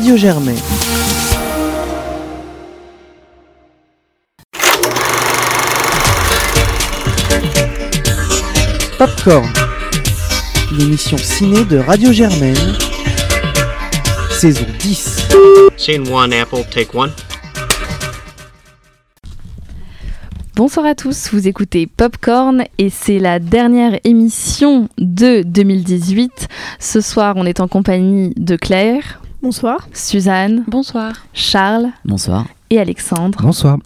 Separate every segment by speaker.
Speaker 1: Radio Germaine. Popcorn, l'émission ciné de Radio Germaine, saison 10.
Speaker 2: Scene one, Apple, take one.
Speaker 3: Bonsoir à tous, vous écoutez Popcorn et c'est la dernière émission de 2018. Ce soir, on est en compagnie de Claire.
Speaker 4: Bonsoir.
Speaker 3: Suzanne.
Speaker 5: Bonsoir.
Speaker 3: Charles.
Speaker 6: Bonsoir.
Speaker 3: Et Alexandre.
Speaker 7: Bonsoir.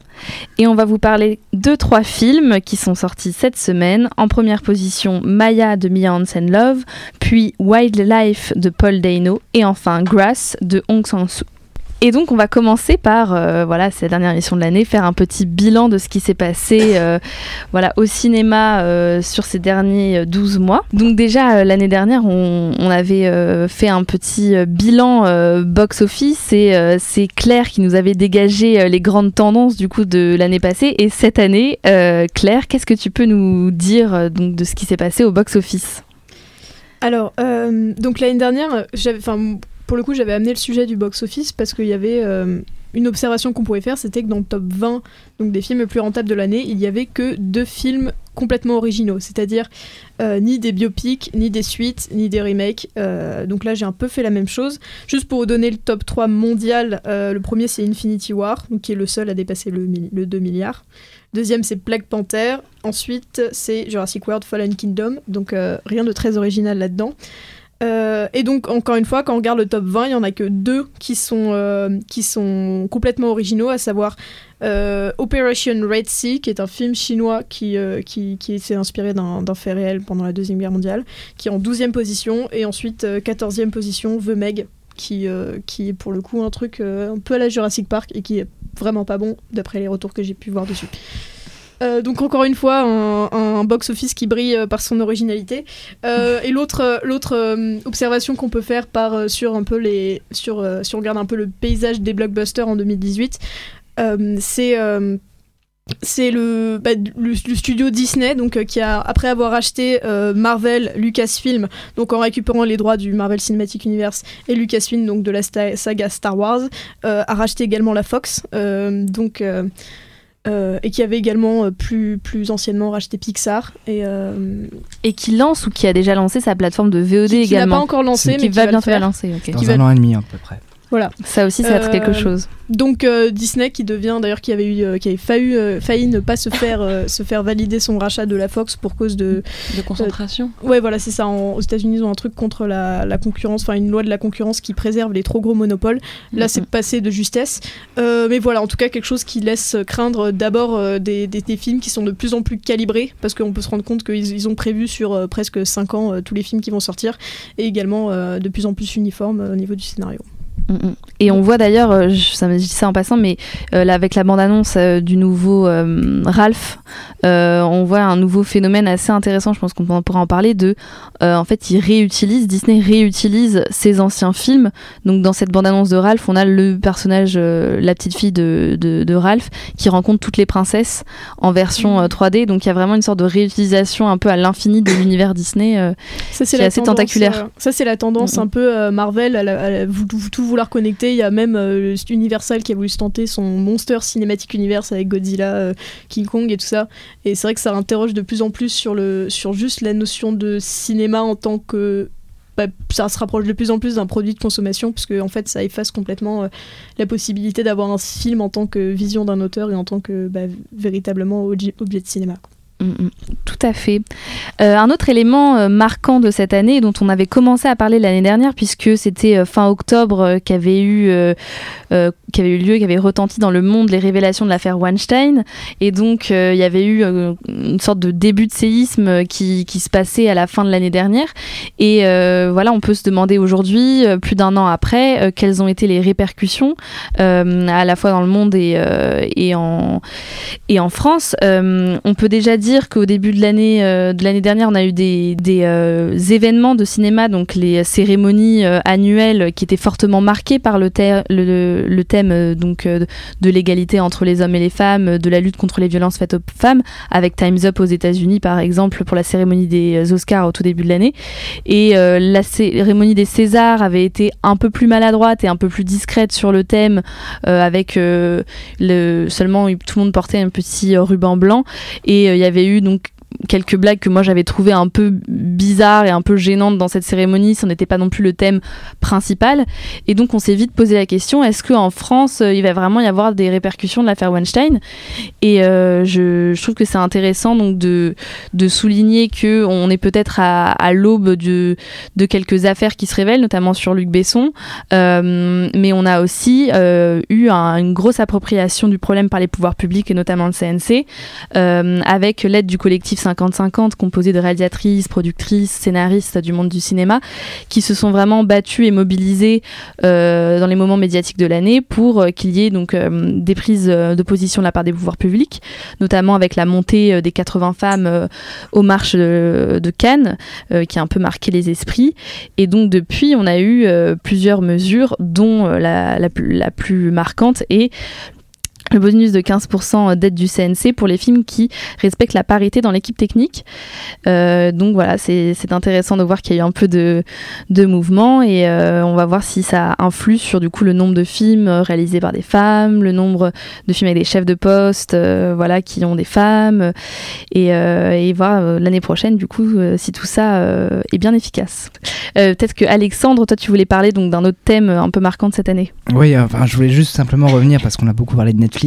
Speaker 3: Et on va vous parler de trois films qui sont sortis cette semaine. En première position, Maya de Mia Hansen Love, puis Wildlife de Paul Dano et enfin Grass de Hong Sang-soo. Et donc on va commencer par, euh, voilà, c'est la dernière émission de l'année, faire un petit bilan de ce qui s'est passé euh, voilà, au cinéma euh, sur ces derniers 12 mois. Donc déjà l'année dernière, on, avait fait un petit bilan box-office et c'est Claire qui nous avait dégagé les grandes tendances du coup de l'année passée. Et cette année, Claire, qu'est-ce que tu peux nous dire donc, de ce qui s'est passé au box-office?
Speaker 4: Alors, donc l'année dernière, j'avais, pour le coup, j'avais amené le sujet du box-office parce qu'il y avait euh, une observation qu'on pouvait faire, c'était que dans le top 20 donc des films les plus rentables de l'année, il y avait que deux films complètement originaux, c'est-à-dire euh, ni des biopics, ni des suites, ni des remakes. Euh, donc là, j'ai un peu fait la même chose. Juste pour vous donner le top 3 mondial, le premier c'est Infinity War, donc, qui est le seul à dépasser le, le 2 milliards. Deuxième, c'est Black Panther. Ensuite, c'est Jurassic World Fallen Kingdom. Donc, rien de très original là-dedans. Euh, et donc, encore une fois, quand on regarde le top 20, il n'y en a que deux qui sont, euh, qui sont complètement originaux, à savoir euh, Operation Red Sea, qui est un film chinois qui, qui, qui s'est inspiré d'un fait réel pendant la Deuxième Guerre mondiale, qui est en 12e position, et ensuite 14e position, The Meg, qui, qui est pour le coup un truc un peu à la Jurassic Park et qui est vraiment pas bon, d'après les retours que j'ai pu voir dessus. Euh, donc encore une fois, un, box-office qui brille euh, par son originalité. Euh, et l'autre, l'autre observation qu'on peut faire par, sur un peu les, sur, si on regarde un peu le paysage des blockbusters en 2018, c'est c'est le, bah, le, studio Disney donc qui a après avoir acheté Marvel Lucasfilm donc en récupérant les droits du Marvel Cinematic Universe et Lucasfilm donc de la saga Star Wars a racheté également la Fox donc euh, et qui avait également euh, plus, plus anciennement racheté Pixar. Et, euh,
Speaker 3: et qui lance ou qui a déjà lancé sa plateforme de VOD
Speaker 4: qui,
Speaker 3: également Qui
Speaker 4: n'a pas encore lancé, mais
Speaker 3: qui,
Speaker 4: va,
Speaker 3: bientôt
Speaker 4: la
Speaker 3: lancer.
Speaker 7: Dans un an et demi à peu près.
Speaker 4: Voilà.
Speaker 3: Ça aussi, ça va être quelque chose.
Speaker 4: Donc Disney qui devient d'ailleurs qui avait eu qui avait failli, failli ne pas se faire se faire valider son rachat de la Fox pour cause de
Speaker 5: de concentration.
Speaker 4: ouais voilà c'est ça. aux États-Unis ils ont un truc contre la, la concurrence, enfin une loi de la concurrence qui préserve les trop gros monopoles. Là c'est passé de justesse. mais voilà en tout cas quelque chose qui laisse craindre d'abord des, des, des, films qui sont de plus en plus calibrés parce qu'on peut se rendre compte qu'ils ils ont prévu sur presque 5 ans tous les films qui vont sortir et également de plus en plus uniformes au niveau du scénario.
Speaker 3: Mm, mm. Et on voit d'ailleurs, euh, ça me dit ça en passant, mais euh, là, avec la bande-annonce euh, du nouveau Ralph, on voit un nouveau phénomène assez intéressant, je pense qu'on pourra en parler, de, en fait, il réutilise, Disney réutilise ses anciens films. Donc dans cette bande-annonce de Ralph, on a le personnage, la petite fille de, de, de, Ralph, qui rencontre toutes les princesses en version 3D. Donc il y a vraiment une sorte de réutilisation un peu à l'infini de l'univers Disney, ça, c'est assez tentaculaire.
Speaker 4: ça c'est la tendance un peu Marvel, à, à, vous, tout vouloir connecter. Il y a même euh, Universal qui a voulu se tenter son Monster Cinematic Universe avec Godzilla, euh, King Kong et tout ça. Et c'est vrai que ça interroge de plus en plus sur, le, sur juste la notion de cinéma en tant que bah, ça se rapproche de plus en plus d'un produit de consommation puisque en fait ça efface complètement euh, la possibilité d'avoir un film en tant que vision d'un auteur et en tant que bah, véritablement objet, de cinéma.
Speaker 3: Mm. tout à fait. Euh, un autre élément euh, marquant de cette année dont on avait commencé à parler l'année dernière puisque c'était euh, fin octobre qu'avait eu, avait eu lieu, qui avait retenti dans le monde les révélations de l'affaire Weinstein et donc il y avait eu une sorte de début de séisme qui, qui se passait à la fin de l'année dernière et voilà on peut se demander aujourd'hui plus d'un an après quelles ont été les répercussions à la fois dans le monde et, et, en, et en France. on peut déjà dire dire qu'au début de l'année de l'année dernière, on a eu des, des événements de cinéma, donc les cérémonies annuelles qui étaient fortement marquées par le, le, le, thème donc de l'égalité entre les hommes et les femmes, de la lutte contre les violences faites aux femmes, avec Times Up aux États-Unis par exemple pour la cérémonie des Oscars au tout début de l'année. Et la cérémonie des Césars avait été un peu plus maladroite et un peu plus discrète sur le thème, avec le, seulement tout le monde portait un petit ruban blanc et il y avait eu donc quelques blagues que moi j'avais trouvé un peu bizarres et un peu gênantes dans cette cérémonie, ce n'était pas non plus le thème principal. Et donc on s'est vite posé la question est-ce qu'en France euh, il va vraiment y avoir des répercussions de l'affaire Weinstein? Et euh, je, trouve que c'est intéressant donc de, de souligner que on est peut-être à, l'aube de, de quelques affaires qui se révèlent, notamment sur Luc Besson, euh, mais on a aussi eu une grosse appropriation du problème par les pouvoirs publics et notamment le CNC, avec l'aide du collectif 50-50 composé de réalisatrices, productrices, scénaristes du monde du cinéma qui se sont vraiment battus et mobilisés euh, dans les moments médiatiques de l'année pour euh, qu'il y ait donc euh, des prises de position de la part des pouvoirs publics, notamment avec la montée des 80 femmes aux marches de, Cannes qui a un peu marqué les esprits. Et donc depuis, on a eu plusieurs mesures dont la plus marquante est le bonus de 15% d'aide du CNC pour les films qui respectent la parité dans l'équipe technique. Euh, donc voilà, c'est intéressant de voir qu'il y a eu un peu de, de mouvement et euh, on va voir si ça influe sur du coup le nombre de films réalisés par des femmes, le nombre de films avec des chefs de poste, euh, voilà, qui ont des femmes et, et voir l'année prochaine du coup si tout ça est bien efficace. Peut-être que Alexandre, toi tu voulais parler d'un autre thème un peu marquant de cette année.
Speaker 5: Oui, enfin je voulais juste simplement revenir parce qu'on a beaucoup parlé de Netflix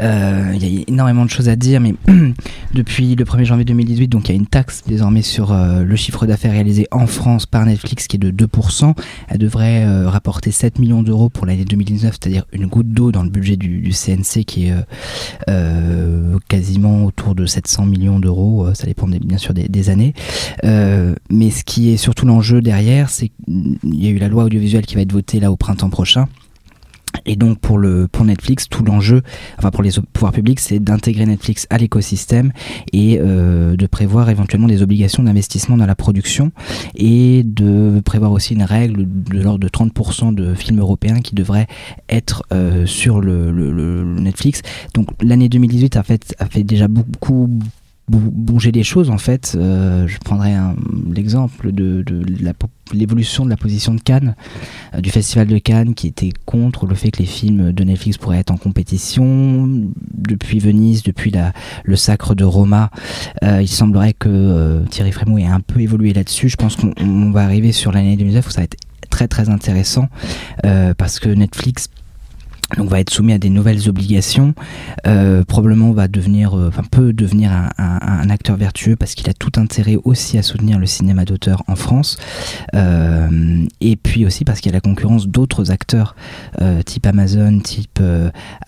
Speaker 5: euh, il y a énormément de choses à dire, mais depuis le 1er janvier 2018, donc il y a une taxe désormais sur euh, le chiffre d'affaires réalisé en France par Netflix qui est de 2%. Elle devrait euh, rapporter 7 millions d'euros pour l'année 2019, c'est-à-dire une goutte d'eau dans le budget du, CNC qui est quasiment autour de 700 millions d'euros. ça dépend bien sûr des, des années. mais ce qui est surtout l'enjeu derrière, c'est qu'il y a eu la loi audiovisuelle qui va être votée là au printemps prochain. Et donc pour le pour Netflix, tout l'enjeu, enfin pour les pouvoirs publics, c'est d'intégrer Netflix à l'écosystème et euh, de prévoir éventuellement des obligations d'investissement dans la production et de prévoir aussi une règle de l'ordre de 30% de films européens qui devraient être euh, sur le, le, Netflix. Donc l'année 2018 a fait a fait déjà beaucoup bouger les choses en fait. Euh, je prendrai l'exemple de, de l'évolution de la position de Cannes, euh, du festival de Cannes qui était contre le fait que les films de Netflix pourraient être en compétition. Depuis Venise, depuis la, le sacre de Roma, euh, il semblerait que Thierry Frémaux ait un peu évolué là-dessus. Je pense qu'on va arriver sur l'année 2019 où ça va être très très intéressant parce que Netflix donc va être soumis à des nouvelles obligations, euh, probablement va devenir, euh, enfin peut devenir un, acteur vertueux parce qu'il a tout intérêt aussi à soutenir le cinéma d'auteur en France, euh, et puis aussi parce qu'il y a la concurrence d'autres acteurs type Amazon, type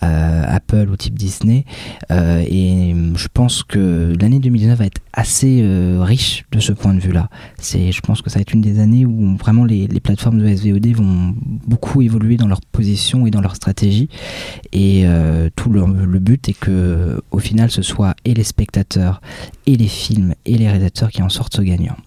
Speaker 5: Apple ou type Disney, et je pense que l'année 2019 va être assez riche de ce point de vue-là. C'est, je pense que ça va être une des années où vraiment les plateformes de SVOD vont beaucoup évoluer dans leur position et dans leur stratégie et euh, tout le, but est que au final ce soit et les spectateurs et les films et les réalisateurs qui en sortent gagnants.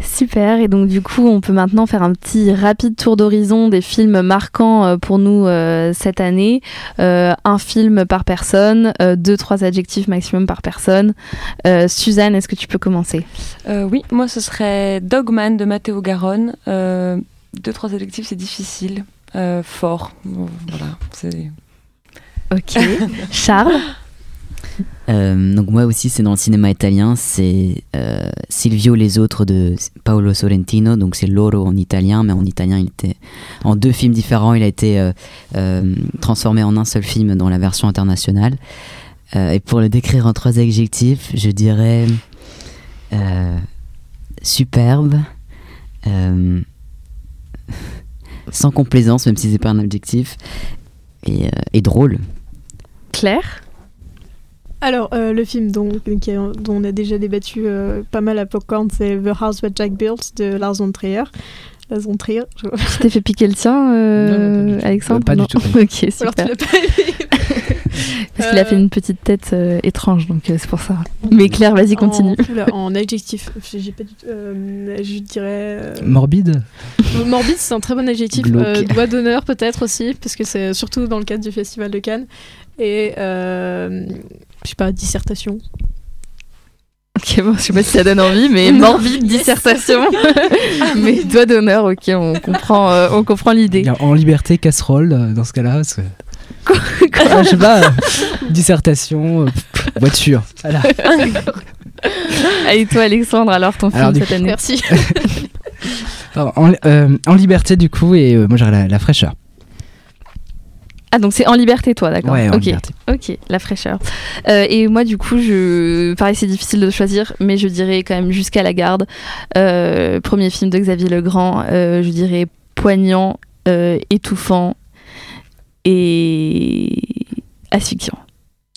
Speaker 3: Super, et donc du coup on peut maintenant faire un petit rapide tour d'horizon des films marquants euh, pour nous euh, cette année. un film par personne, deux, trois adjectifs maximum par personne. Suzanne, est-ce que tu peux commencer?
Speaker 6: Oui, moi ce serait Dogman de Matteo Garonne. deux, trois adjectifs c'est difficile. Euh, fort. voilà,
Speaker 3: Ok. Charles
Speaker 7: euh, donc moi aussi c'est dans le cinéma italien, c'est euh, Silvio les autres de Paolo Sorrentino, donc c'est Loro en italien, mais en italien il était en deux films différents, il a été transformé en un seul film dans la version internationale. et pour le décrire en trois adjectifs, je dirais superbe, sans complaisance, même si c'est pas un objectif, et, euh, drôle.
Speaker 3: Claire?
Speaker 4: Alors, euh, le film dont, dont, on a déjà débattu euh, pas mal à Popcorn, c'est The House That Jack Built de Lars von Trier. Von Trier. Je-
Speaker 3: Tu t'es fait piquer le tien, euh,
Speaker 5: Non, non, pas du tout.
Speaker 3: Alexandre
Speaker 5: Euh, pas du tout, pas
Speaker 3: ok,
Speaker 4: Alors, tu
Speaker 3: super.
Speaker 4: l'as pas aimé.
Speaker 3: Parce qu'il a
Speaker 4: Euh,
Speaker 3: fait une petite tête euh, étrange, donc euh, c'est pour ça. Mais Claire, vas-y, continue.
Speaker 4: En, adjectif, j'ai pas du tout- euh, je dirais. euh,
Speaker 5: Morbide
Speaker 4: Morbide, c'est un très bon adjectif. Euh, doigt d'honneur, peut-être aussi, parce que c'est surtout dans le cadre du Festival de Cannes. Et, euh, je sais pas, dissertation.
Speaker 3: Ok, bon, je sais pas si ça donne envie, mais morbide dissertation. mais doigt d'honneur, ok, on comprend, euh, on comprend l'idée.
Speaker 5: En liberté, casserole, euh, dans ce cas-là. parce que- Ah, je sais pas, euh, dissertation, euh, pff, voiture. Voilà.
Speaker 3: Et toi, Alexandre, alors ton film
Speaker 5: Alors,
Speaker 3: cette année
Speaker 4: Merci.
Speaker 5: Pardon, en, euh, en liberté, du coup, et euh, moi j'aurais la, la fraîcheur.
Speaker 3: Ah, donc c'est en liberté, toi, d'accord
Speaker 5: Ouais, en liberté.
Speaker 3: ok, la fraîcheur. Euh, et moi, du coup, je, pareil, c'est difficile de choisir, mais je dirais quand même jusqu'à la garde. Euh, premier film de Xavier Legrand, euh, je dirais poignant, euh, étouffant et asphyxiant.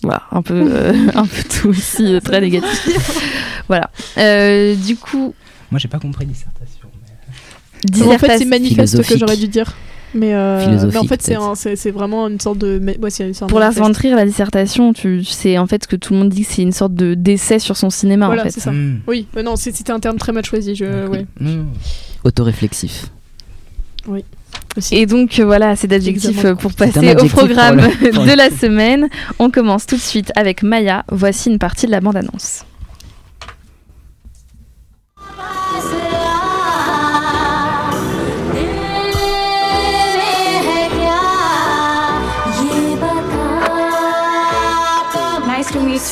Speaker 3: Voilà, un peu, euh, un peu tout aussi euh, très négatif. voilà. Euh, du coup,
Speaker 5: Moi j'ai pas compris dissertation.
Speaker 4: en fait, c'est
Speaker 3: dissertation.
Speaker 4: manifeste que j'aurais dû dire. Mais, euh, mais en fait, c'est
Speaker 7: peut-être.
Speaker 4: un- c'est c'est vraiment une sorte de. Ouais,
Speaker 3: Pour Lars von Trier, la dissertation, tu c'est en fait que tout le monde dit que c'est une sorte de d'essai sur son cinéma
Speaker 4: Voilà,
Speaker 3: en fait.
Speaker 4: c'est ça.
Speaker 5: Hmm.
Speaker 4: Oui, euh, non, c'est- c'était un terme très mal choisi. Je, ouais,
Speaker 5: Hmm.
Speaker 7: Autoréflexif.
Speaker 4: aussi.
Speaker 3: Et donc euh, voilà, c'est d'adjectifs
Speaker 4: Examen.
Speaker 3: euh, pour passer au
Speaker 7: adjectif
Speaker 3: programme
Speaker 7: le- pour le-
Speaker 3: de la semaine. On commence tout de suite avec Maya. Voici une partie de la bande-annonce.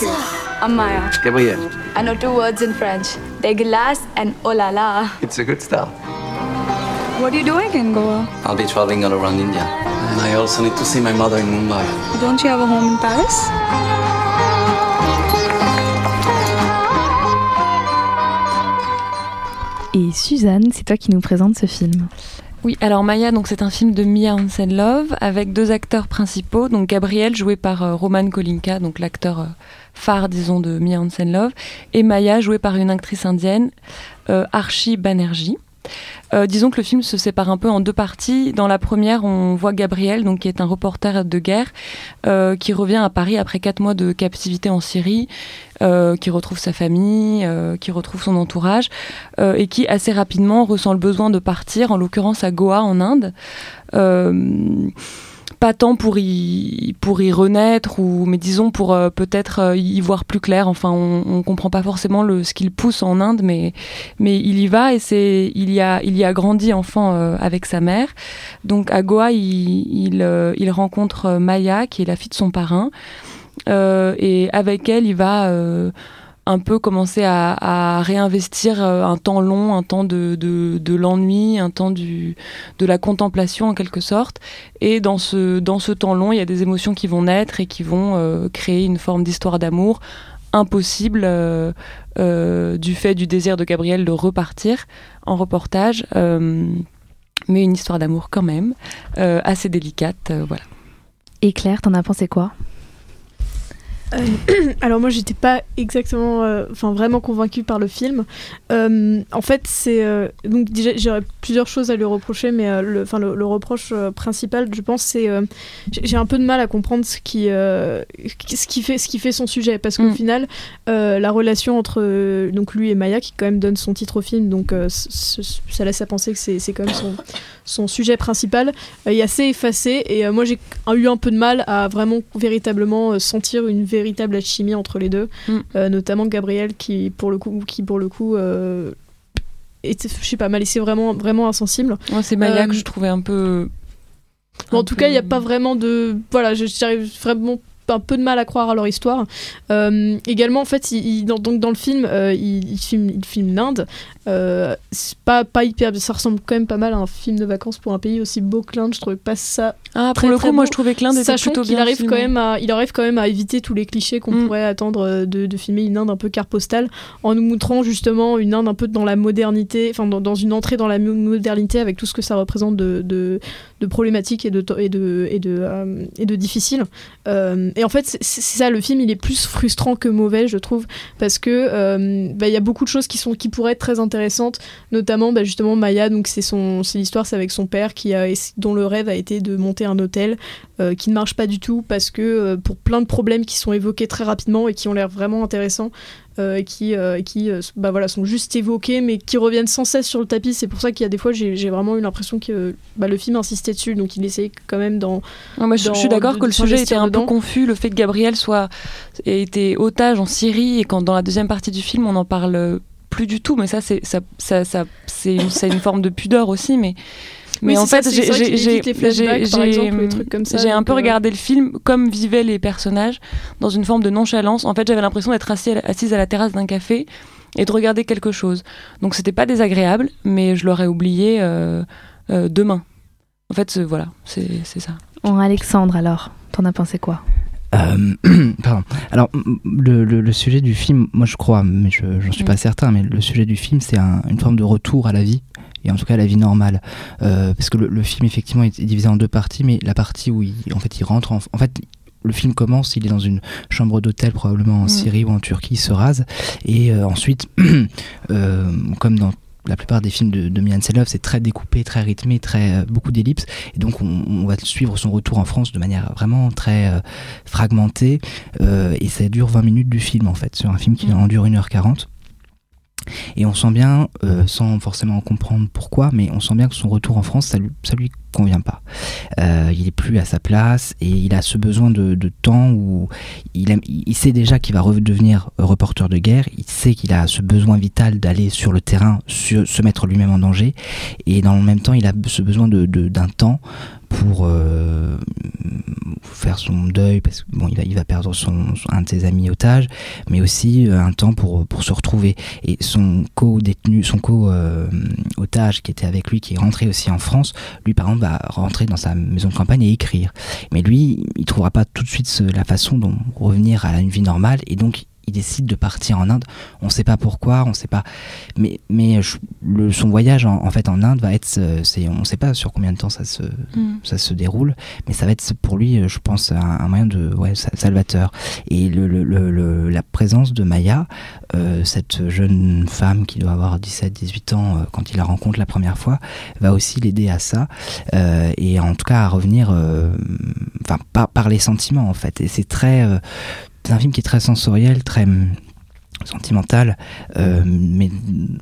Speaker 8: You. I'm Maya.
Speaker 9: Gabriel,
Speaker 8: I know two words in French. Dégueulasse and oh la la.
Speaker 9: it's a good start.
Speaker 8: What are you doing in Goa?
Speaker 9: I'll be traveling all around India. And I also need to see my mother in Mumbai.
Speaker 8: Don't you have a home in Paris?
Speaker 3: Et Suzanne, c'est toi qui nous présente ce film.
Speaker 6: Oui, alors Maya, donc c'est un film de Mia Hansen-Love avec deux acteurs principaux, donc Gabriel joué par euh, Roman Kolinka, donc l'acteur euh, phare, disons, de Mia Hansen-Love, et Maya jouée par une actrice indienne, euh, Archie Banerjee. Euh, disons que le film se sépare un peu en deux parties. Dans la première, on voit Gabriel, donc qui est un reporter de guerre, euh, qui revient à Paris après quatre mois de captivité en Syrie, euh, qui retrouve sa famille, euh, qui retrouve son entourage, euh, et qui assez rapidement ressent le besoin de partir, en l'occurrence à Goa en Inde. Pas tant pour y, pour y renaître, ou, mais disons pour euh, peut-être euh, y voir plus clair. Enfin, on, on comprend pas forcément le, ce qu'il pousse en Inde, mais, mais il y va et c'est, il, y a, il y a grandi enfant euh, avec sa mère. Donc à Goa, il, il, euh, il rencontre Maya, qui est la fille de son parrain. Et avec elle, il va un peu commencer à, réinvestir euh, un temps long, un temps de, l'ennui, un temps de la contemplation en quelque sorte. Et dans ce, dans ce temps long, il y a des émotions qui vont naître et qui vont euh, créer une forme d'histoire d'amour impossible euh, du fait du désir de Gabriel de repartir en reportage. mais une histoire d'amour quand même, assez délicate, voilà.
Speaker 3: Et Claire, t'en as pensé quoi?
Speaker 4: Euh, alors moi j'étais pas exactement, euh, enfin vraiment convaincue par le film. Euh, en fait c'est donc déjà j'aurais plusieurs choses à lui reprocher, mais le, le, le reproche principal, je pense, c'est j'ai un peu de mal à comprendre ce qui, ce qui fait, ce qui fait son sujet, parce qu'au
Speaker 6: Mm.
Speaker 4: final la relation entre donc lui et Maya, qui quand même donne son titre au film, donc ça laisse à penser que c'est quand même son, son sujet principal, est assez effacé. Et moi j'ai eu un peu de mal à vraiment véritablement sentir une véritable alchimie entre les deux,
Speaker 6: Mm.
Speaker 4: Euh, notamment Gabriel qui pour le coup, qui pour le coup euh, était, je sais pas, m'a laissé vraiment vraiment insensible.
Speaker 6: Moi, c'est Maya
Speaker 4: Euh,
Speaker 6: que je trouvais un peu. Un
Speaker 4: en tout
Speaker 6: peu-
Speaker 4: cas, il n'y a pas vraiment de. Voilà, j'arrive vraiment un peu de mal à croire à leur histoire. Euh, également, en fait, il, il- dans, donc dans le film, euh, il, il filme, il filme l'Inde. Euh, c'est pas, pas hyper. Ça ressemble quand même pas mal à un film de vacances pour un pays aussi beau que l'Inde. Je trouvais pas ça.
Speaker 6: Ah, pour le coup, moi, je trouvais que l'Inde était plutôt
Speaker 4: qu'il
Speaker 6: bien
Speaker 4: arrive quand même à, il arrive quand même à éviter tous les clichés qu'on
Speaker 6: Mm.
Speaker 4: pourrait attendre euh, de, de filmer une Inde un peu carte postale, en nous montrant justement une Inde un peu dans la modernité, enfin dans, dans une entrée dans la mo- modernité avec tout ce que ça représente de, de, de problématiques et de et de et de et de difficiles. Et en fait, c'est ça, le film, il est plus frustrant que mauvais, je trouve, parce que euh, bah, il y a beaucoup de choses qui pourraient être très intéressantes, notamment bah, justement Maya. Donc c'est l'histoire, c'est avec son père qui a, dont le rêve a été de monter un hôtel euh, qui ne marche pas du tout parce que euh, pour plein de problèmes qui sont évoqués très rapidement et qui ont l'air vraiment intéressants. euh, qui, euh, qui bah, voilà, sont juste évoqués mais qui reviennent sans cesse sur le tapis. C'est pour ça qu'il y a des fois j'ai vraiment eu l'impression que bah, le film insistait dessus, donc il essayait quand même dans,
Speaker 6: Non, je, je suis d'accord que le sujet était un peu confus, le fait que Gabriel soit ait été otage en Syrie et quand dans la deuxième partie du film on n'en parle plus du tout, mais ça c'est ça, ça, ça- une, c'est une forme de pudeur aussi, mais mais
Speaker 4: Oui,
Speaker 6: en fait j'ai un peu
Speaker 4: euh,
Speaker 6: regardé le film comme vivaient les personnages dans une forme de nonchalance. En fait j'avais l'impression d'être assise à la terrasse d'un café et de regarder quelque chose. Donc c'était pas désagréable, mais je l'aurais oublié euh, euh, demain. En fait, voilà, c'est c'est ça.
Speaker 3: Bon, Alexandre, alors, t'en as pensé quoi?
Speaker 5: Euh, pardon. Alors, le, le- le sujet du film, moi je crois, mais je j'en suis
Speaker 6: Mm.
Speaker 5: pas certain, mais le sujet du film, c'est un- une forme de retour à la vie, et en tout cas la vie normale. Euh, parce que le, le film, effectivement, est divisé en deux parties, mais la partie où il, en fait, il rentre en, en fait, le film commence, il est dans une chambre d'hôtel, probablement en
Speaker 6: Mm.
Speaker 5: Syrie ou en Turquie, il se rase, et euh, ensuite, euh, comme dans la plupart des films de, de Selov, c'est très découpé, très rythmé, très euh, beaucoup d'ellipses, et donc on, on va suivre son retour en France de manière vraiment très euh, fragmentée, euh, et ça dure 20 minutes du film en fait, sur un film qui
Speaker 6: Mm.
Speaker 5: en dure 1h40. Et on sent bien, euh, sans forcément comprendre pourquoi, mais on sent bien que son retour en France, ça lui, ça lui convient pas. Euh, il est plus à sa place et il a ce besoin de, temps où il, il sait déjà qu'il va redevenir reporter de guerre, il sait qu'il a ce besoin vital d'aller sur le terrain, se mettre lui-même en danger, et dans le même temps, il a ce besoin de- de- d'un temps pour euh, faire son deuil parce que bon il va, il va perdre son, un de ses amis otages mais aussi euh, un temps pour, pour se retrouver. Et son co-détenu son co-otage qui était avec lui qui est rentré aussi en France lui par exemple va rentrer dans sa maison de campagne et écrire. Mais lui il trouvera pas tout de suite la façon dont revenir à une vie normale et donc il décide de partir en Inde. On ne sait pas pourquoi, on sait pas. Mais, mais le, son voyage en, en fait en Inde va être, euh, c'est, on ne sait pas sur combien de temps ça se,
Speaker 6: Mm.
Speaker 5: ça se déroule, mais ça va être pour lui, euh, je pense, un, un moyen de ouais, sa- salvateur. Et le, la présence de Maya, euh, cette jeune femme qui doit avoir 17-18 ans euh, quand il la rencontre la première fois, va aussi l'aider à ça, euh, et en tout cas à revenir, euh, enfin par, par les sentiments en fait. Et c'est très, euh, c'est un film qui est très sensoriel, très hum, sentimental, euh, mais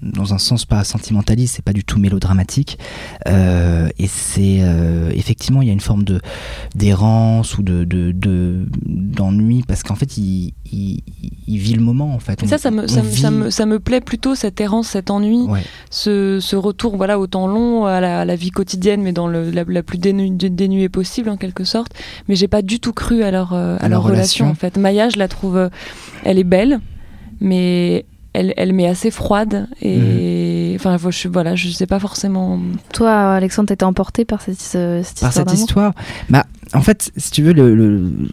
Speaker 5: dans un sens pas sentimentaliste, c'est pas du tout mélodramatique. Euh, et c'est euh, effectivement il y a une forme de d'errance ou de de- de- d'ennui parce qu'en fait il, il, il vit le moment en fait. On-
Speaker 6: ça, ça me, ça, me- ça me, ça me plaît plutôt, cette errance, cet ennui,
Speaker 5: Ouais.
Speaker 6: ce, ce retour voilà, au temps long, à la, à la vie quotidienne, mais dans le, la, la plus dénu- dé- dénuée possible, en quelque sorte. Mais j'ai pas du tout cru à leur, euh, à
Speaker 5: À
Speaker 6: leur
Speaker 5: leur
Speaker 6: relation,
Speaker 5: relation.
Speaker 6: en fait. Maya, je la trouve. elle est belle, mais. Elle, elle m'est assez froide et
Speaker 5: Mhm.
Speaker 6: enfin je voilà je sais pas forcément
Speaker 3: Toi, Alexandre, t'étais emporté par cette, ce- cette
Speaker 5: par
Speaker 3: histoire
Speaker 5: cette
Speaker 3: d'amour?
Speaker 5: histoire. Bah, en fait, si tu veux,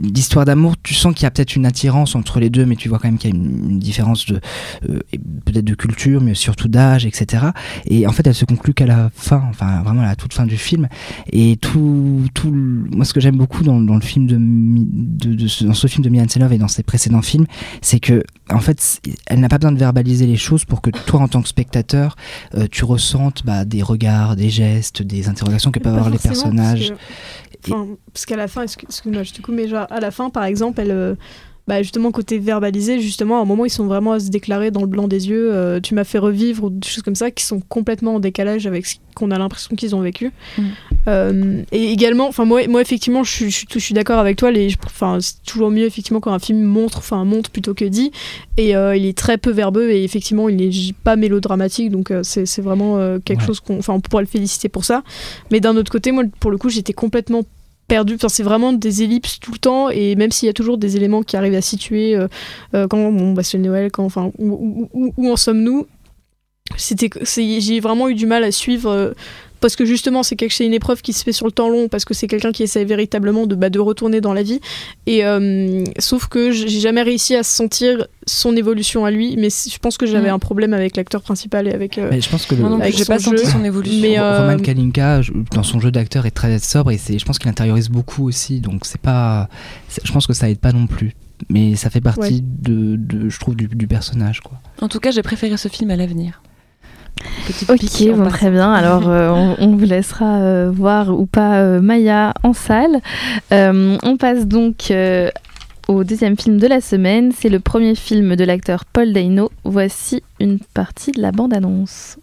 Speaker 5: l'histoire d'amour, tu sens qu'il y a peut-être une attirance entre les deux, mais tu vois quand même qu'il y a une, une différence de euh, peut-être de culture, mais surtout d'âge, etc. Et en fait, elle se conclut qu'à la fin, enfin vraiment à la toute fin du film. Et tout, tout moi, ce que j'aime beaucoup dans, dans le film de, Mi- de, de ce, dans ce film de Mian Selov et dans ses précédents films, c'est que en fait, elle n'a pas besoin de verbaliser les choses pour que toi, en tant que spectateur, euh, tu ressentes bah, des regards, des gestes, des interrogations que peuvent avoir les personnages.
Speaker 4: Que- enfin, parce qu'à la fin, excuse- excuse-moi, je te coupe, mais genre, à la fin, par exemple, elle. euh, bah, justement, côté verbalisé, justement, à un moment, ils sont vraiment à se déclarer dans le blanc des yeux. euh, tu m'as fait revivre, ou des choses comme ça, qui sont complètement en décalage avec ce qu'on a l'impression qu'ils ont vécu.
Speaker 6: Mm.
Speaker 4: Euh, et également, enfin, moi, moi, effectivement, je suis, je suis, je suis d'accord avec toi. Les, enfin, c'est toujours mieux, effectivement, quand un film montre, enfin, montre plutôt que dit. Et euh, il est très peu verbeux, et effectivement, il n'est pas mélodramatique. Donc, euh, c'est c'est vraiment euh, quelque
Speaker 5: Ouais.
Speaker 4: chose qu'on. Enfin, on pourrait le féliciter pour ça. Mais d'un autre côté, moi, pour le coup, j'étais complètement perdu. C'est vraiment des ellipses tout le temps, et même s'il y a toujours des éléments qui arrivent à situer euh, euh, quand bon, bah, c'est Noël, quand, enfin, où, où- en sommes-nous? C'était, j'ai vraiment eu du mal à suivre. Parce que justement, c'est une épreuve qui se fait sur le temps long, parce que c'est quelqu'un qui essaie véritablement de, bah, de retourner dans la vie. Et euh, sauf que j'ai jamais réussi à sentir son évolution à lui, mais je pense que j'avais
Speaker 6: Mm.
Speaker 4: un problème avec l'acteur principal et avec. euh,
Speaker 5: Mais je pense que le,
Speaker 6: non j'ai pas senti son évolution.
Speaker 4: Mais,
Speaker 5: Ro-
Speaker 4: euh,
Speaker 5: Roman Kalinka, dans son jeu d'acteur, est très sobre et c'est, je pense qu'il intériorise beaucoup aussi. Donc c'est pas, je pense que ça aide pas non plus. Mais ça fait partie
Speaker 4: Ouais.
Speaker 5: de, de- je trouve, du, du personnage quoi.
Speaker 6: En tout cas, j'ai préféré ce film à l'avenir.
Speaker 3: Ok, bon, très bien. Alors, euh, on, on vous laissera euh, voir ou pas euh, Maya en salle. Euh, on passe donc euh, au deuxième film de la semaine. C'est le premier film de l'acteur Paul Dano. Voici une partie de la bande-annonce.